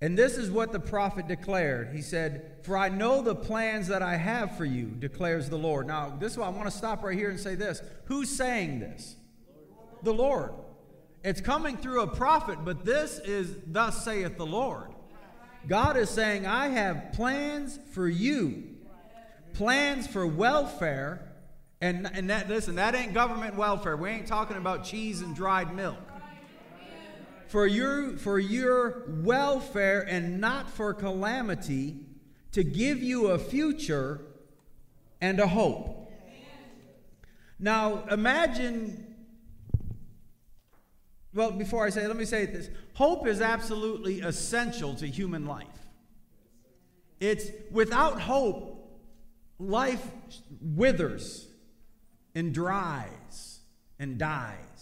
And this is what the prophet declared. He said, For I know the plans that I have for you, declares the Lord. Now, this is why I want to stop right here and say this. Who's saying this? The Lord. It's coming through a prophet, but this is, Thus saith the Lord. God is saying, I have plans for you, plans for welfare. And, and that, listen, that ain't government welfare. We ain't talking about cheese and dried milk for your, for your welfare and not for calamity, to give you a future and a hope. Now, imagine, well, before I say, let me say this hope is absolutely essential to human life. It's without hope, life withers and dries and dies.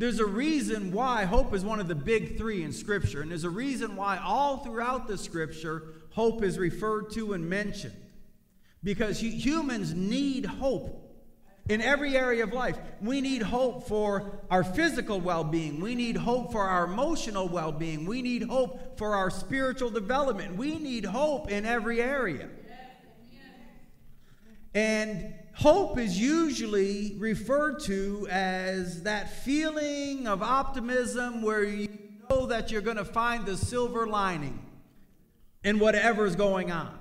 There's a reason why hope is one of the big three in Scripture, and there's a reason why all throughout the Scripture hope is referred to and mentioned. Because humans need hope in every area of life. We need hope for our physical well being. We need hope for our emotional well being. We need hope for our spiritual development. We need hope in every area. And hope is usually referred to as that feeling of optimism where you know that you're going to find the silver lining in whatever is going on.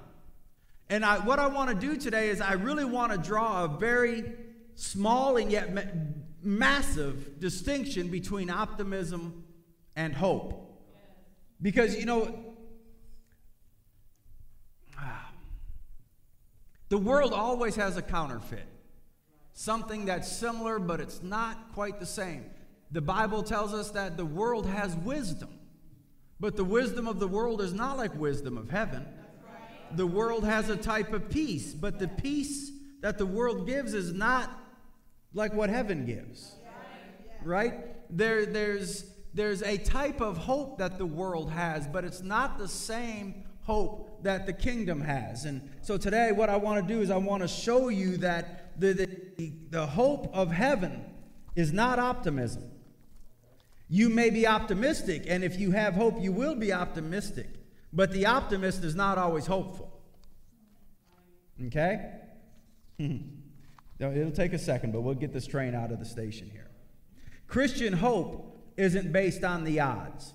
And I, what I want to do today is I really want to draw a very small and yet ma- massive distinction between optimism and hope. Because, you know, The world always has a counterfeit, something that's similar, but it's not quite the same. The Bible tells us that the world has wisdom, but the wisdom of the world is not like wisdom of heaven. The world has a type of peace, but the peace that the world gives is not like what heaven gives. Right? There, there's, there's a type of hope that the world has, but it's not the same hope that the kingdom has. And so today, what I want to do is I want to show you that the, the, the hope of heaven is not optimism. You may be optimistic, and if you have hope, you will be optimistic. But the optimist is not always hopeful. Okay? It'll take a second, but we'll get this train out of the station here. Christian hope isn't based on the odds.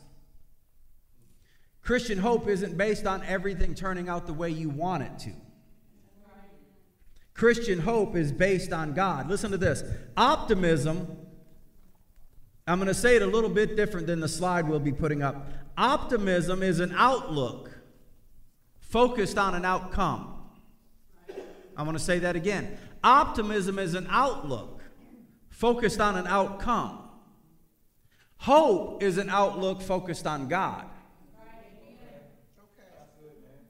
Christian hope isn't based on everything turning out the way you want it to. Christian hope is based on God. Listen to this optimism, I'm going to say it a little bit different than the slide we'll be putting up. Optimism is an outlook focused on an outcome. I want to say that again. Optimism is an outlook focused on an outcome. Hope is an outlook focused on God.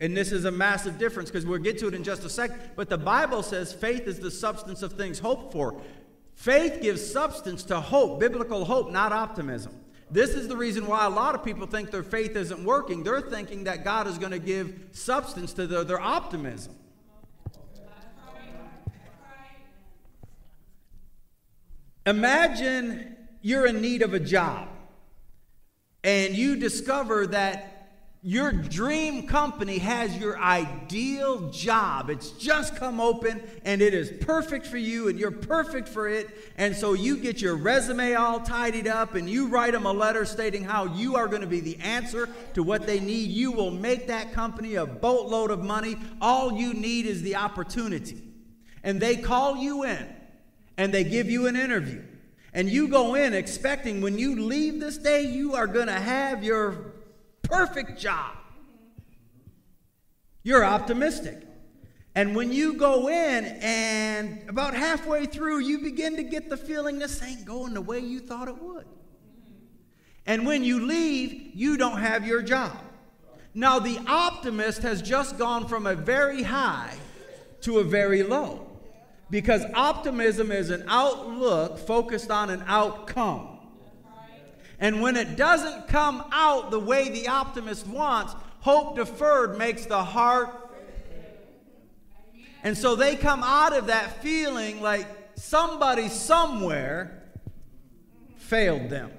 And this is a massive difference because we'll get to it in just a sec. But the Bible says faith is the substance of things hoped for. Faith gives substance to hope, biblical hope, not optimism. This is the reason why a lot of people think their faith isn't working. They're thinking that God is going to give substance to their, their optimism. Imagine you're in need of a job and you discover that your dream company has your ideal job. It's just come open and it is perfect for you and you're perfect for it. And so you get your resume all tidied up and you write them a letter stating how you are going to be the answer to what they need. You will make that company a boatload of money. All you need is the opportunity. And they call you in and they give you an interview. And you go in expecting when you leave this day, you are going to have your perfect job. You're optimistic. And when you go in and about halfway through, you begin to get the feeling this ain't going the way you thought it would. And when you leave, you don't have your job. Now, the optimist has just gone from a very high to a very low because optimism is an outlook focused on an outcome. And when it doesn't come out the way the optimist wants, hope deferred makes the heart. And so they come out of that feeling like somebody somewhere failed them.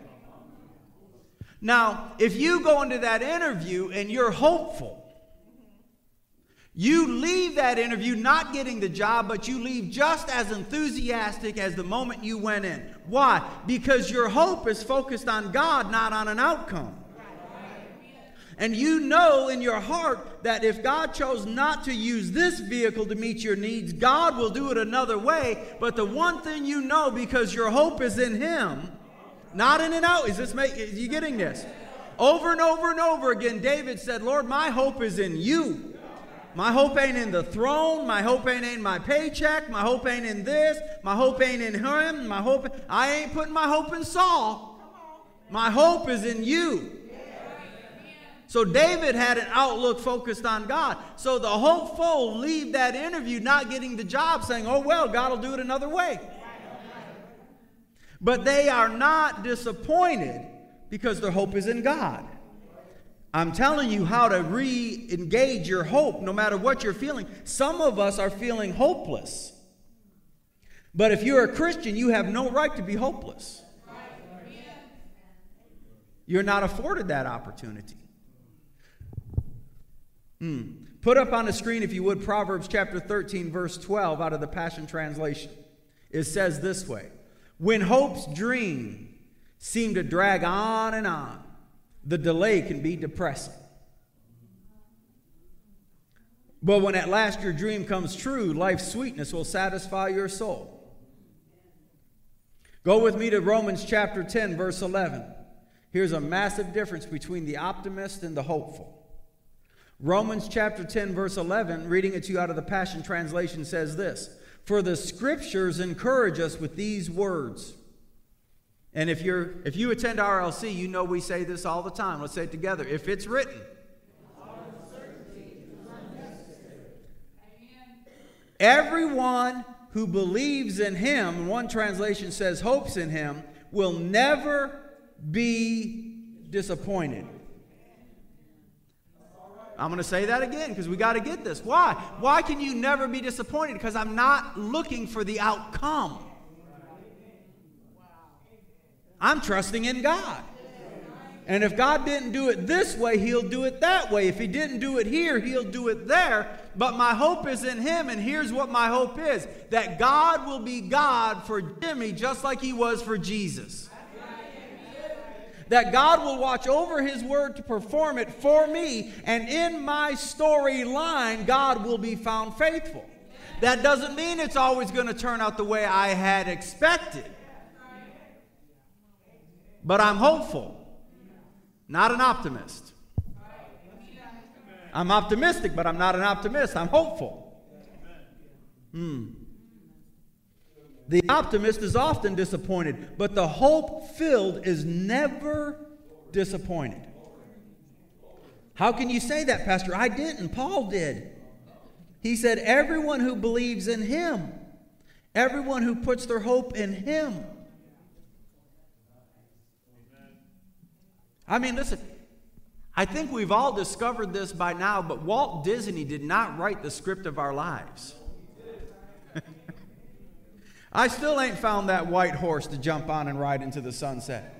Now, if you go into that interview and you're hopeful, you leave that interview not getting the job, but you leave just as enthusiastic as the moment you went in. Why? Because your hope is focused on God, not on an outcome. And you know in your heart that if God chose not to use this vehicle to meet your needs, God will do it another way. But the one thing you know because your hope is in Him not in and out. Is this make, is you getting this? Over and over and over again, David said, Lord, my hope is in you. My hope ain't in the throne. My hope ain't in my paycheck. My hope ain't in this. My hope ain't in him. My hope, I ain't putting my hope in Saul. My hope is in you. So David had an outlook focused on God. So the hopeful leave that interview not getting the job saying, oh, well, God will do it another way. But they are not disappointed because their hope is in God. I'm telling you how to re engage your hope no matter what you're feeling. Some of us are feeling hopeless. But if you're a Christian, you have no right to be hopeless. You're not afforded that opportunity. Hmm. Put up on the screen, if you would, Proverbs chapter 13, verse 12 out of the Passion Translation. It says this way when hope's dream seemed to drag on and on, the delay can be depressing. But when at last your dream comes true, life's sweetness will satisfy your soul. Go with me to Romans chapter 10, verse 11. Here's a massive difference between the optimist and the hopeful. Romans chapter 10, verse 11, reading it to you out of the Passion Translation, says this for the scriptures encourage us with these words. And if you're if you attend RLC, you know we say this all the time. Let's say it together. If it's written, everyone who believes in him, one translation says hopes in him, will never be disappointed. I'm going to say that again because we got to get this. Why? Why can you never be disappointed? Because I'm not looking for the outcome. I'm trusting in God. And if God didn't do it this way, He'll do it that way. If He didn't do it here, He'll do it there. But my hope is in Him, and here's what my hope is that God will be God for Jimmy just like He was for Jesus that God will watch over His word to perform it for me, and in my storyline, God will be found faithful. That doesn't mean it's always going to turn out the way I had expected. But I'm hopeful, not an optimist. I'm optimistic, but I'm not an optimist. I'm hopeful. Hmm. The optimist is often disappointed, but the hope filled is never disappointed. How can you say that, Pastor? I didn't. Paul did. He said, Everyone who believes in him, everyone who puts their hope in him. I mean, listen, I think we've all discovered this by now, but Walt Disney did not write the script of our lives. I still ain't found that white horse to jump on and ride into the sunset.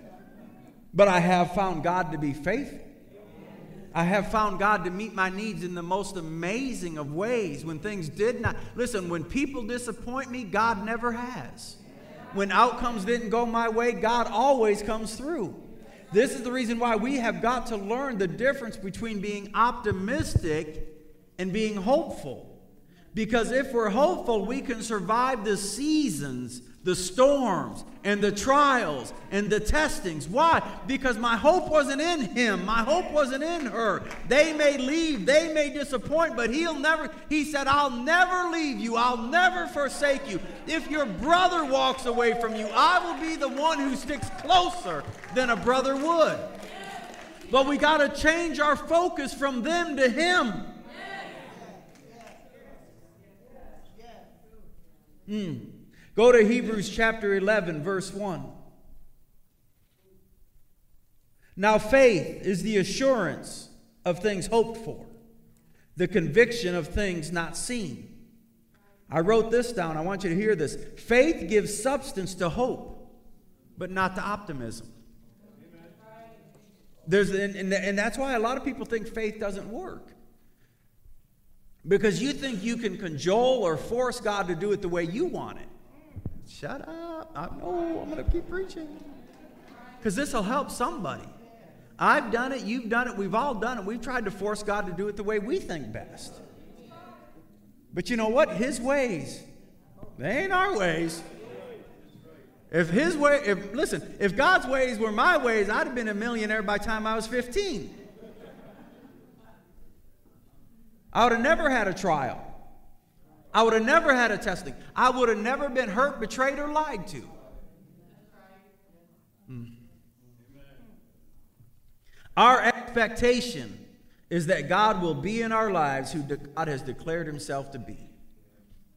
But I have found God to be faithful. I have found God to meet my needs in the most amazing of ways when things did not. Listen, when people disappoint me, God never has. When outcomes didn't go my way, God always comes through. This is the reason why we have got to learn the difference between being optimistic and being hopeful. Because if we're hopeful, we can survive the seasons, the storms, and the trials and the testings. Why? Because my hope wasn't in him. My hope wasn't in her. They may leave, they may disappoint, but he'll never, he said, I'll never leave you. I'll never forsake you. If your brother walks away from you, I will be the one who sticks closer than a brother would. But we got to change our focus from them to him. Mm. Go to Hebrews chapter 11, verse 1. Now, faith is the assurance of things hoped for, the conviction of things not seen. I wrote this down. I want you to hear this. Faith gives substance to hope, but not to optimism. There's, and, and, and that's why a lot of people think faith doesn't work. Because you think you can cajole or force God to do it the way you want it. Shut up. I know. I'm going to keep preaching. Because this will help somebody. I've done it. You've done it. We've all done it. We've tried to force God to do it the way we think best. But you know what? His ways, they ain't our ways. If his way, if listen, if God's ways were my ways, I'd have been a millionaire by the time I was 15. I would have never had a trial. I would have never had a testing. I would have never been hurt, betrayed, or lied to. Hmm. Our expectation is that God will be in our lives who God has declared himself to be.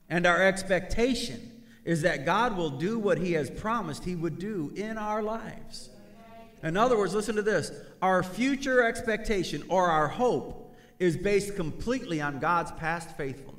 And our expectation is that God will do what he has promised he would do in our lives. In other words, listen to this our future expectation or our hope is based completely on God's past faithfulness.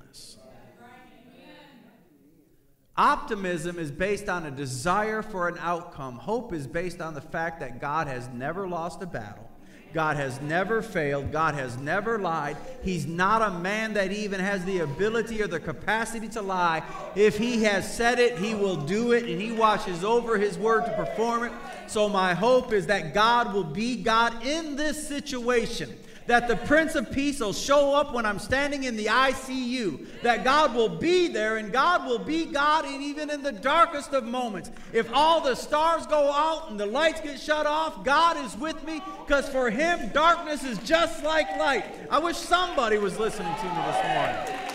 Optimism is based on a desire for an outcome. Hope is based on the fact that God has never lost a battle God has never failed. God has never lied. He's not a man that even has the ability or the capacity to lie. If he has said it, he will do it, and he watches over his word to perform it. So, my hope is that God will be God in this situation that the Prince of Peace will show up when I'm standing in the ICU, that God will be there and God will be God and even in the darkest of moments. If all the stars go out and the lights get shut off, God is with me because for Him, darkness is just like light. I wish somebody was listening to me this morning.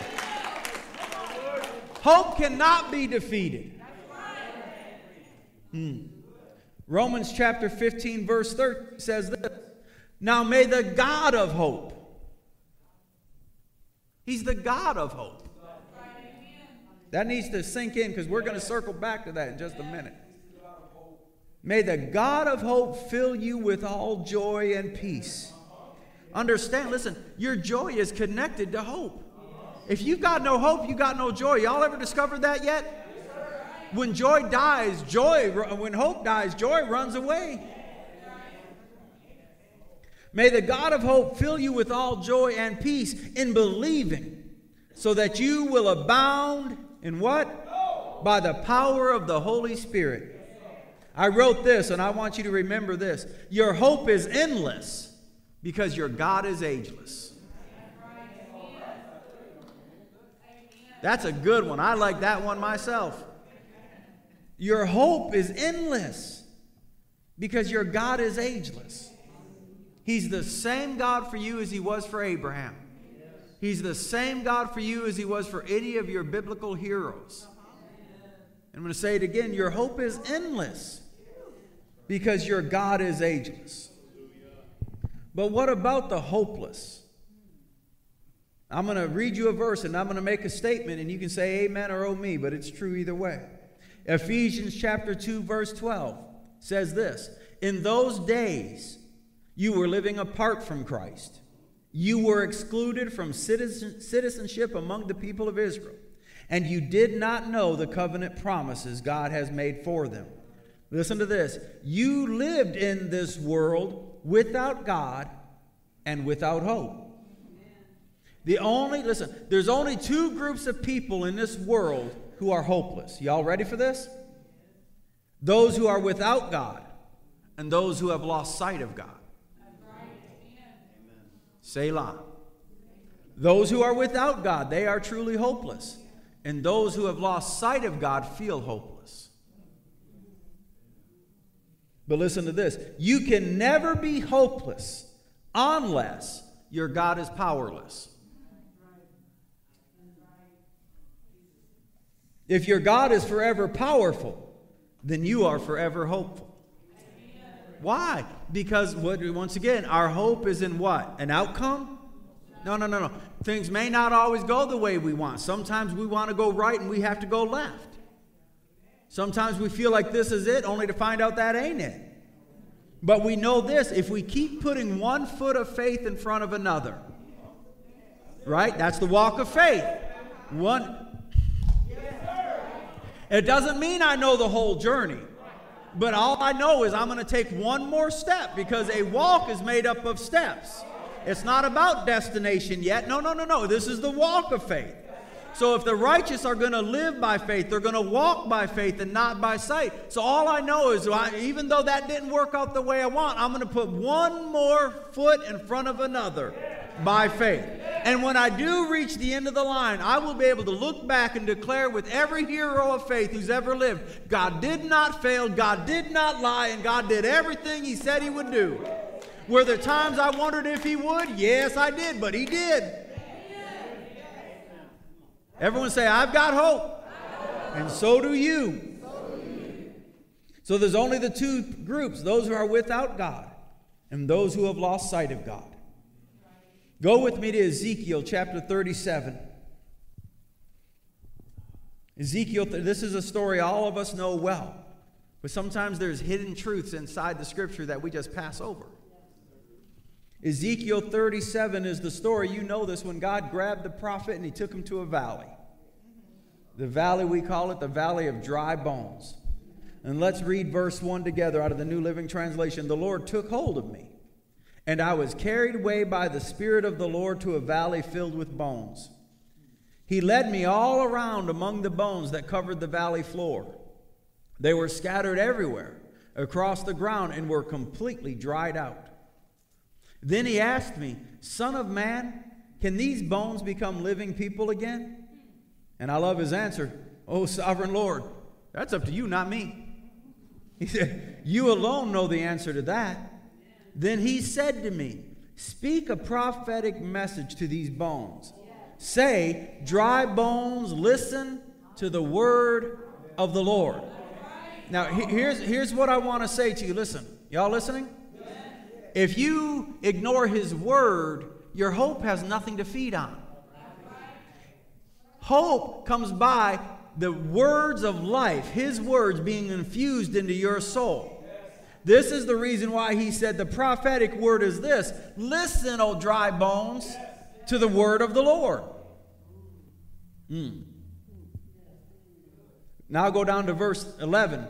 Hope cannot be defeated. Hmm. Romans chapter 15, verse 30 says this now may the God of hope, He's the God of hope. That needs to sink in because we're going to circle back to that in just a minute. May the God of hope fill you with all joy and peace. Understand, listen, your joy is connected to hope. If you've got no hope, you got no joy. Y'all ever discovered that yet? When joy dies, joy, when hope dies, joy runs away. May the God of hope fill you with all joy and peace in believing, so that you will abound in what? By the power of the Holy Spirit. I wrote this, and I want you to remember this. Your hope is endless because your God is ageless. That's a good one. I like that one myself. Your hope is endless because your God is ageless. He's the same God for you as he was for Abraham. He's the same God for you as he was for any of your biblical heroes. I'm going to say it again your hope is endless because your God is ageless. But what about the hopeless? I'm going to read you a verse and I'm going to make a statement, and you can say amen or oh me, but it's true either way. Ephesians chapter 2, verse 12 says this In those days, you were living apart from Christ. You were excluded from citizenship among the people of Israel, and you did not know the covenant promises God has made for them. Listen to this. You lived in this world without God and without hope. The only, listen, there's only two groups of people in this world who are hopeless. Y'all ready for this? Those who are without God and those who have lost sight of God. Selah. Those who are without God, they are truly hopeless. And those who have lost sight of God feel hopeless. But listen to this you can never be hopeless unless your God is powerless. If your God is forever powerful, then you are forever hopeful. Why? Because what, once again, our hope is in what? An outcome? No, no, no, no. Things may not always go the way we want. Sometimes we want to go right and we have to go left. Sometimes we feel like this is it, only to find out that ain't it. But we know this if we keep putting one foot of faith in front of another, right? That's the walk of faith. One. It doesn't mean I know the whole journey. But all I know is I'm going to take one more step because a walk is made up of steps. It's not about destination yet. No, no, no, no. This is the walk of faith. So if the righteous are going to live by faith, they're going to walk by faith and not by sight. So all I know is, even though that didn't work out the way I want, I'm going to put one more foot in front of another by faith. And when I do reach the end of the line, I will be able to look back and declare with every hero of faith who's ever lived God did not fail, God did not lie, and God did everything He said He would do. Were there times I wondered if He would? Yes, I did, but He did. Everyone say, I've got hope. And so do you. So there's only the two groups those who are without God and those who have lost sight of God. Go with me to Ezekiel chapter 37. Ezekiel, this is a story all of us know well, but sometimes there's hidden truths inside the scripture that we just pass over. Ezekiel 37 is the story, you know this, when God grabbed the prophet and he took him to a valley. The valley, we call it the valley of dry bones. And let's read verse 1 together out of the New Living Translation. The Lord took hold of me, and I was carried away by the Spirit of the Lord to a valley filled with bones. He led me all around among the bones that covered the valley floor. They were scattered everywhere across the ground and were completely dried out. Then he asked me, Son of man, can these bones become living people again? And I love his answer, Oh, sovereign Lord, that's up to you, not me. He said, You alone know the answer to that. Then he said to me, Speak a prophetic message to these bones. Say, Dry bones, listen to the word of the Lord. Now, here's, here's what I want to say to you. Listen, y'all listening? If you ignore his word, your hope has nothing to feed on. Hope comes by the words of life, his words being infused into your soul. This is the reason why he said the prophetic word is this Listen, O dry bones, to the word of the Lord. Mm. Now go down to verse 11.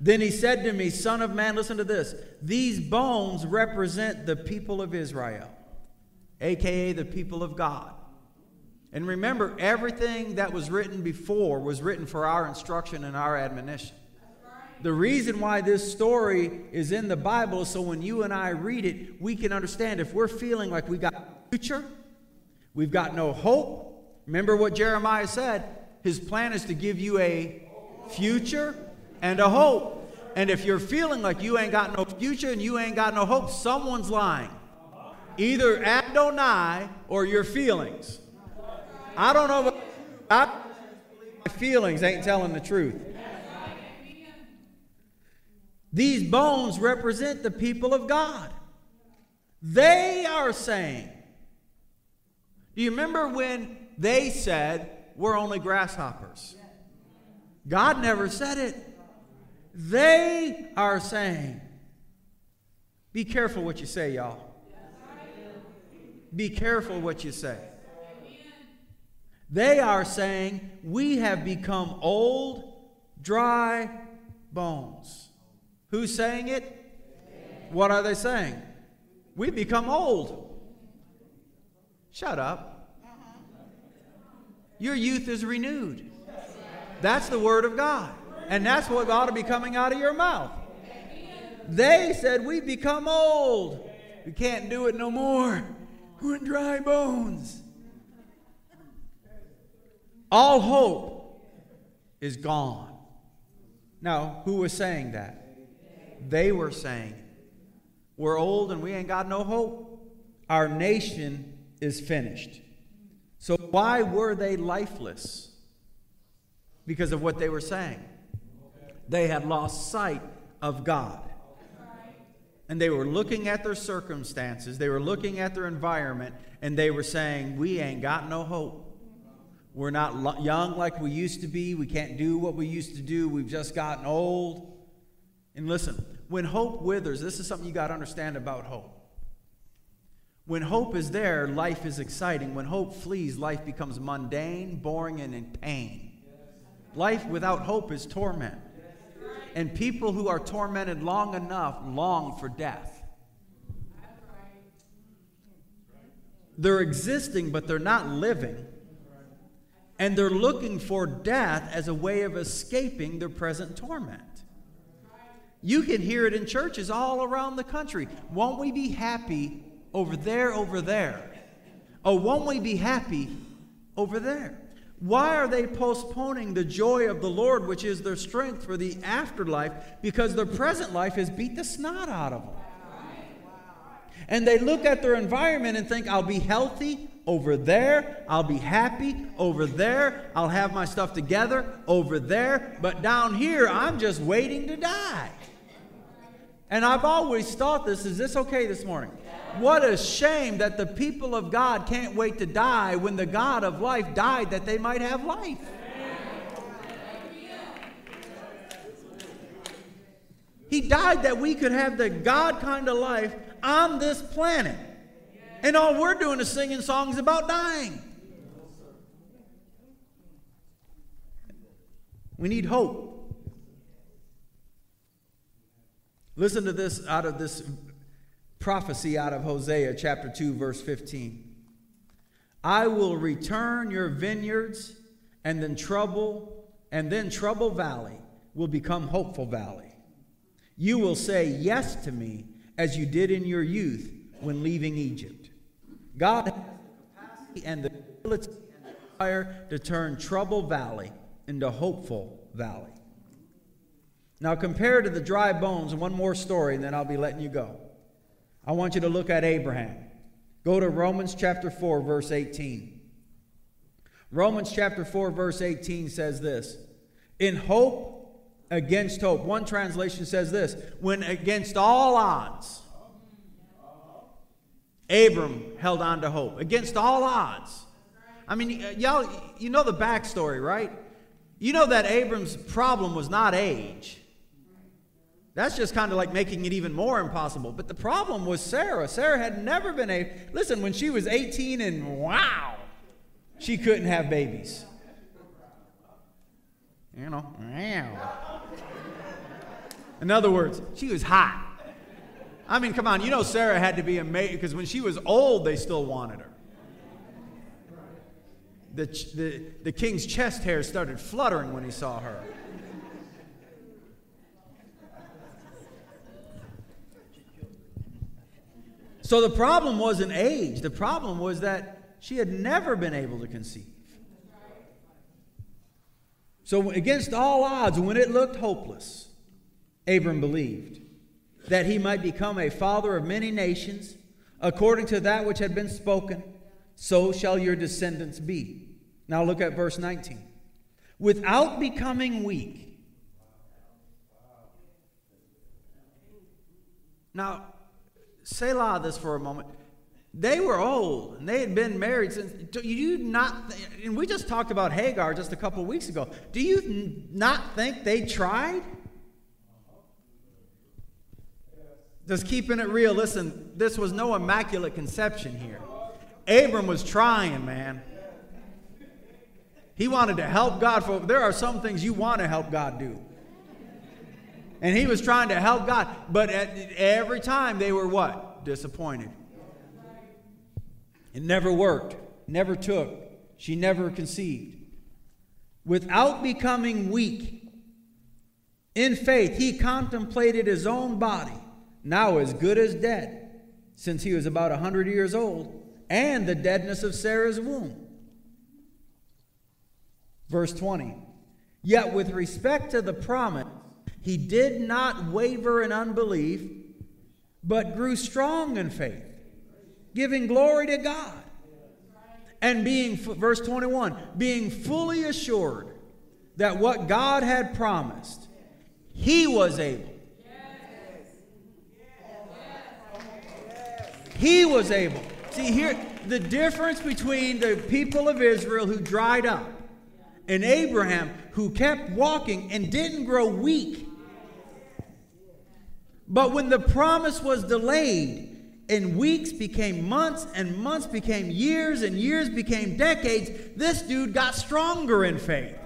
Then he said to me, Son of man, listen to this. These bones represent the people of Israel, aka the people of God. And remember, everything that was written before was written for our instruction and our admonition. The reason why this story is in the Bible so when you and I read it, we can understand if we're feeling like we got future, we've got no hope. Remember what Jeremiah said? His plan is to give you a future and a hope. And if you're feeling like you ain't got no future and you ain't got no hope, someone's lying. Either Adonai or your feelings. I don't know, I, my feelings ain't telling the truth. These bones represent the people of God. They are saying, Do you remember when they said, We're only grasshoppers? God never said it. They are saying, be careful what you say, y'all. Be careful what you say. They are saying, we have become old, dry bones. Who's saying it? What are they saying? We become old. Shut up. Your youth is renewed. That's the Word of God. And that's what ought to be coming out of your mouth. They said, We become old. We can't do it no more. We're in dry bones. All hope is gone. Now, who was saying that? They were saying, We're old and we ain't got no hope. Our nation is finished. So, why were they lifeless? Because of what they were saying. They had lost sight of God. And they were looking at their circumstances, they were looking at their environment, and they were saying, We ain't got no hope. We're not young like we used to be. We can't do what we used to do. We've just gotten old. And listen, when hope withers, this is something you got to understand about hope. When hope is there, life is exciting. When hope flees, life becomes mundane, boring, and in pain. Life without hope is torment. And people who are tormented long enough long for death. They're existing, but they're not living. And they're looking for death as a way of escaping their present torment. You can hear it in churches all around the country. Won't we be happy over there, over there? Oh, won't we be happy over there? Why are they postponing the joy of the Lord, which is their strength for the afterlife? Because their present life has beat the snot out of them. And they look at their environment and think, I'll be healthy over there. I'll be happy over there. I'll have my stuff together over there. But down here, I'm just waiting to die. And I've always thought this is this okay this morning? What a shame that the people of God can't wait to die when the God of life died that they might have life. He died that we could have the God kind of life on this planet. And all we're doing is singing songs about dying. We need hope. Listen to this out of this prophecy out of Hosea chapter 2, verse 15. I will return your vineyards, and then trouble, and then trouble valley will become hopeful valley. You will say yes to me as you did in your youth when leaving Egypt. God has the capacity and the ability and the desire to turn trouble valley into hopeful valley. Now, compared to the dry bones, one more story, and then I'll be letting you go. I want you to look at Abraham. Go to Romans chapter 4, verse 18. Romans chapter 4, verse 18 says this In hope against hope. One translation says this when against all odds, Abram held on to hope. Against all odds. I mean, y'all, you know the backstory, right? You know that Abram's problem was not age. That's just kind of like making it even more impossible. But the problem was Sarah. Sarah had never been a. Listen, when she was 18 and wow, she couldn't have babies. You know, wow. In other words, she was hot. I mean, come on, you know Sarah had to be amazing because when she was old, they still wanted her. The, the, the king's chest hair started fluttering when he saw her. So the problem wasn't age, the problem was that she had never been able to conceive. So, against all odds, when it looked hopeless, Abram believed that he might become a father of many nations, according to that which had been spoken, so shall your descendants be. Now, look at verse 19. Without becoming weak. Now, Selah this for a moment. They were old and they had been married since. Do you not, and we just talked about Hagar just a couple weeks ago. Do you not think they tried? Just keeping it real, listen, this was no immaculate conception here. Abram was trying, man. He wanted to help God. For there are some things you want to help God do. And he was trying to help God. But every time they were what? Disappointed. It never worked, never took. She never conceived. Without becoming weak, in faith, he contemplated his own body, now as good as dead, since he was about a 100 years old, and the deadness of Sarah's womb. Verse 20. Yet with respect to the promise, he did not waver in unbelief, but grew strong in faith, giving glory to God. And being, verse 21, being fully assured that what God had promised, he was able. He was able. See, here, the difference between the people of Israel who dried up and Abraham who kept walking and didn't grow weak but when the promise was delayed, and weeks became months, and months became years, and years became decades, this dude got stronger in faith.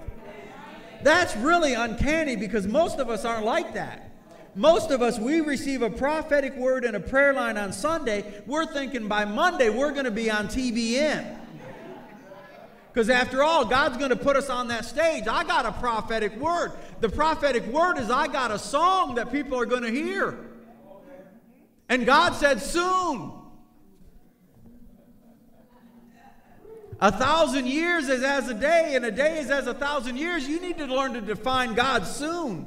That's really uncanny because most of us aren't like that. Most of us, we receive a prophetic word and a prayer line on Sunday. We're thinking by Monday we're going to be on TBN. Because after all, God's going to put us on that stage. I got a prophetic word. The prophetic word is I got a song that people are going to hear. And God said, soon. A thousand years is as a day, and a day is as a thousand years. You need to learn to define God soon.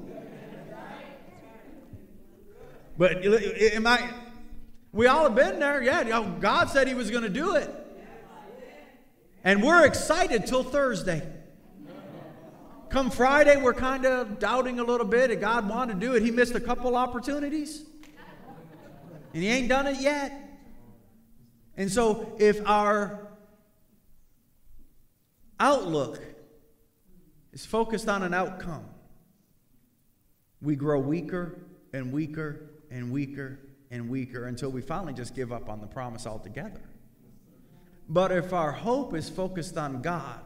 But am I? We all have been there. Yeah, God said He was going to do it. And we're excited till Thursday. Come Friday, we're kind of doubting a little bit if God wanted to do it. He missed a couple opportunities. And He ain't done it yet. And so if our outlook is focused on an outcome, we grow weaker and weaker and weaker and weaker until we finally just give up on the promise altogether. But if our hope is focused on God,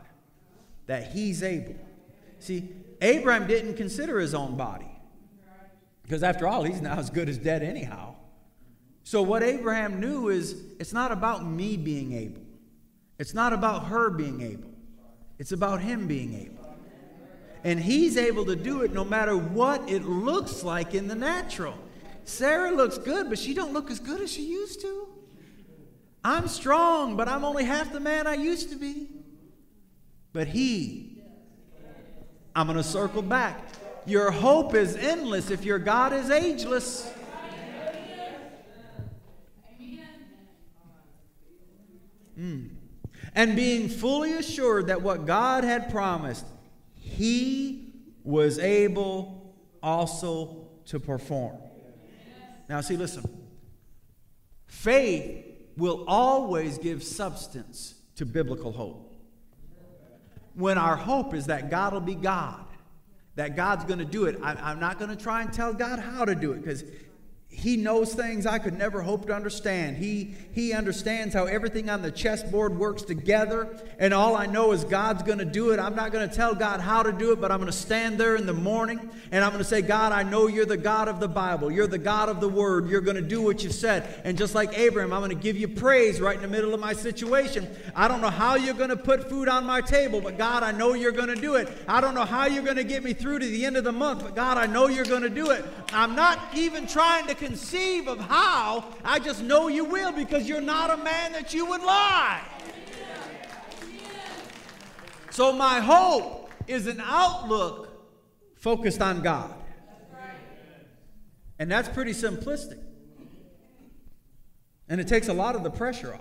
that He's able. See, Abraham didn't consider his own body. Because after all, he's now as good as dead anyhow. So what Abraham knew is it's not about me being able. It's not about her being able. It's about him being able. And he's able to do it no matter what it looks like in the natural. Sarah looks good, but she don't look as good as she used to. I'm strong, but I'm only half the man I used to be. But he, I'm going to circle back. Your hope is endless if your God is ageless. Mm. And being fully assured that what God had promised, he was able also to perform. Now, see, listen. Faith will always give substance to biblical hope. When our hope is that God will be God, that God's going to do it, I, am not going to try and tell God how to do it because he knows things I could never hope to understand. He, he understands how everything on the chessboard works together. And all I know is God's going to do it. I'm not going to tell God how to do it, but I'm going to stand there in the morning and I'm going to say, God, I know you're the God of the Bible. You're the God of the Word. You're going to do what you said. And just like Abraham, I'm going to give you praise right in the middle of my situation. I don't know how you're going to put food on my table, but God, I know you're going to do it. I don't know how you're going to get me through to the end of the month, but God, I know you're going to do it. I'm not even trying to conceive of how. I just know you will because you're not a man that you would lie. So my hope is an outlook focused on God. And that's pretty simplistic. And it takes a lot of the pressure off.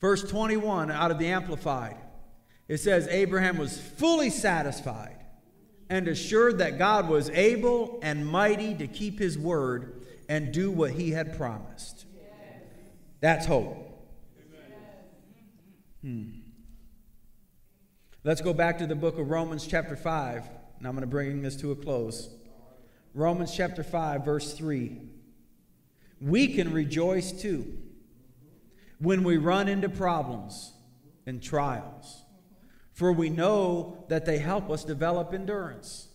Verse 21 out of the Amplified, it says, Abraham was fully satisfied and assured that God was able and mighty to keep his word and do what he had promised. That's hope. Hmm. Let's go back to the book of Romans, chapter 5, and I'm going to bring this to a close. Romans chapter 5, verse 3. We can rejoice too when we run into problems and trials for we know that they help us develop endurance.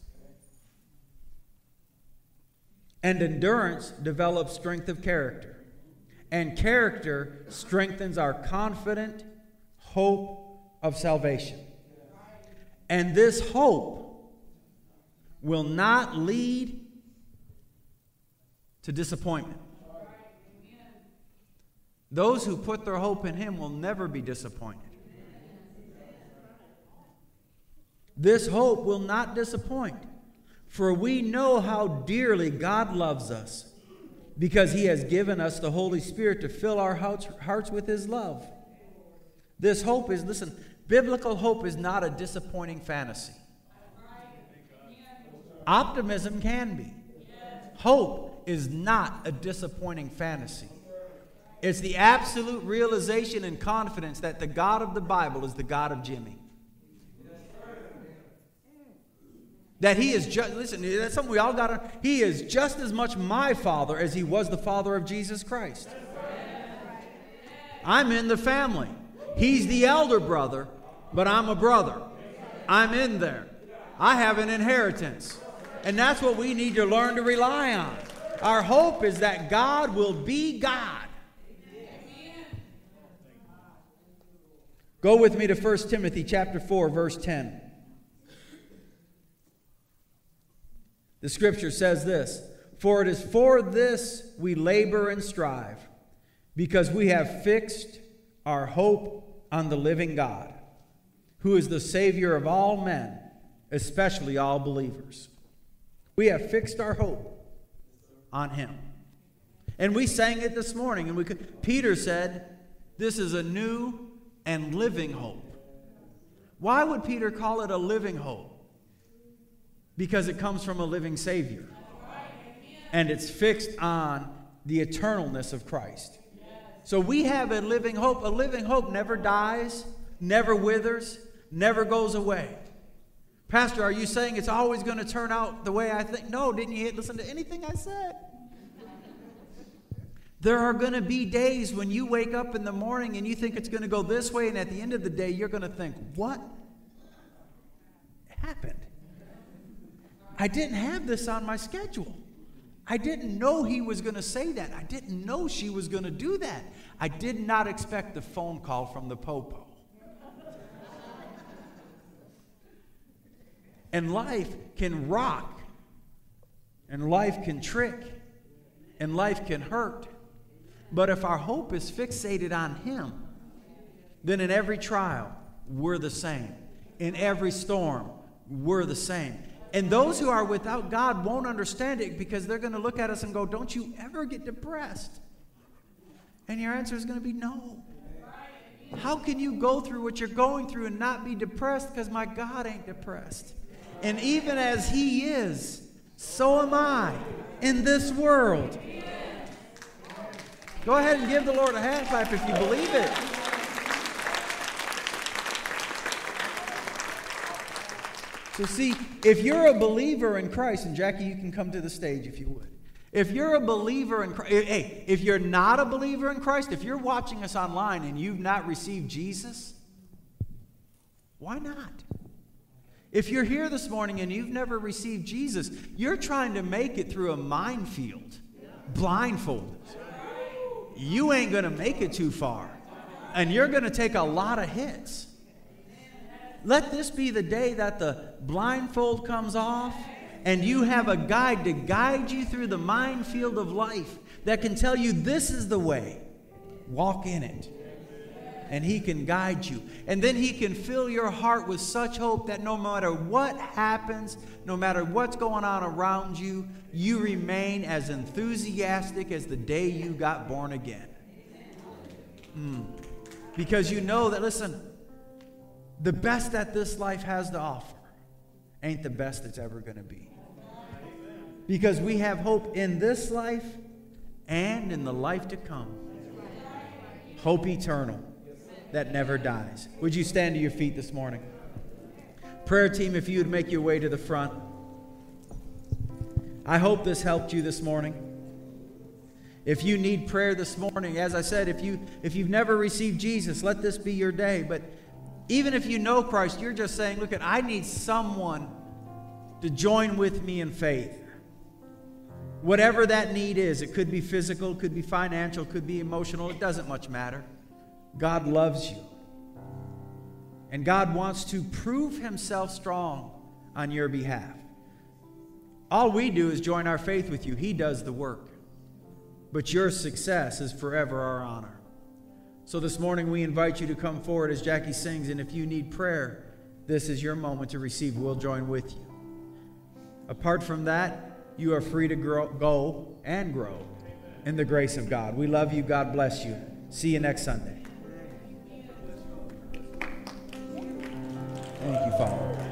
And endurance develops strength of character. And character strengthens our confident hope of salvation. And this hope will not lead to disappointment. Those who put their hope in Him will never be disappointed. This hope will not disappoint, for we know how dearly God loves us because he has given us the Holy Spirit to fill our hearts with his love. This hope is, listen, biblical hope is not a disappointing fantasy. Optimism can be. Hope is not a disappointing fantasy. It's the absolute realization and confidence that the God of the Bible is the God of Jimmy. That he is just, listen, that's something we all got to, he is just as much my father as he was the father of Jesus Christ. I'm in the family. He's the elder brother, but I'm a brother. I'm in there. I have an inheritance. And that's what we need to learn to rely on. Our hope is that God will be God. Go with me to 1 Timothy chapter 4 verse 10. The scripture says this, "For it is for this we labor and strive, because we have fixed our hope on the living God, who is the savior of all men, especially all believers." We have fixed our hope on him. And we sang it this morning and we could, Peter said, "This is a new and living hope. Why would Peter call it a living hope? Because it comes from a living Savior. And it's fixed on the eternalness of Christ. So we have a living hope. A living hope never dies, never withers, never goes away. Pastor, are you saying it's always going to turn out the way I think? No, didn't you listen to anything I said? There are going to be days when you wake up in the morning and you think it's going to go this way, and at the end of the day, you're going to think, What happened? I didn't have this on my schedule. I didn't know he was going to say that. I didn't know she was going to do that. I did not expect the phone call from the popo. and life can rock, and life can trick, and life can hurt. But if our hope is fixated on Him, then in every trial, we're the same. In every storm, we're the same. And those who are without God won't understand it because they're going to look at us and go, Don't you ever get depressed? And your answer is going to be no. How can you go through what you're going through and not be depressed? Because my God ain't depressed. And even as He is, so am I in this world. Go ahead and give the Lord a hand clap if you believe it. So, see, if you're a believer in Christ, and Jackie, you can come to the stage if you would. If you're a believer in Christ, hey, if you're not a believer in Christ, if you're watching us online and you've not received Jesus, why not? If you're here this morning and you've never received Jesus, you're trying to make it through a minefield, blindfolded you ain't going to make it too far. And you're going to take a lot of hits. Let this be the day that the blindfold comes off and you have a guide to guide you through the minefield of life that can tell you this is the way. Walk in it and He can guide you. And then He can fill your heart with such hope that no matter what happens, no matter what's going on around you, you remain as enthusiastic as the day you got born again. Mm. Because you know that, listen, the best that this life has to offer ain't the best it's ever going to be. Because we have hope in this life and in the life to come. Hope eternal that never dies. Would you stand to your feet this morning? Prayer team, if you would make your way to the front. I hope this helped you this morning. If you need prayer this morning, as I said, if you if you've never received Jesus, let this be your day. But even if you know Christ, you're just saying, look at I need someone to join with me in faith. Whatever that need is, it could be physical, could be financial, could be emotional, it doesn't much matter. God loves you. And God wants to prove himself strong on your behalf. All we do is join our faith with you. He does the work. But your success is forever our honor. So this morning we invite you to come forward as Jackie sings, and if you need prayer, this is your moment to receive. We'll join with you. Apart from that, you are free to grow, go and grow in the grace of God. We love you. God bless you. See you next Sunday. Thank you, Father.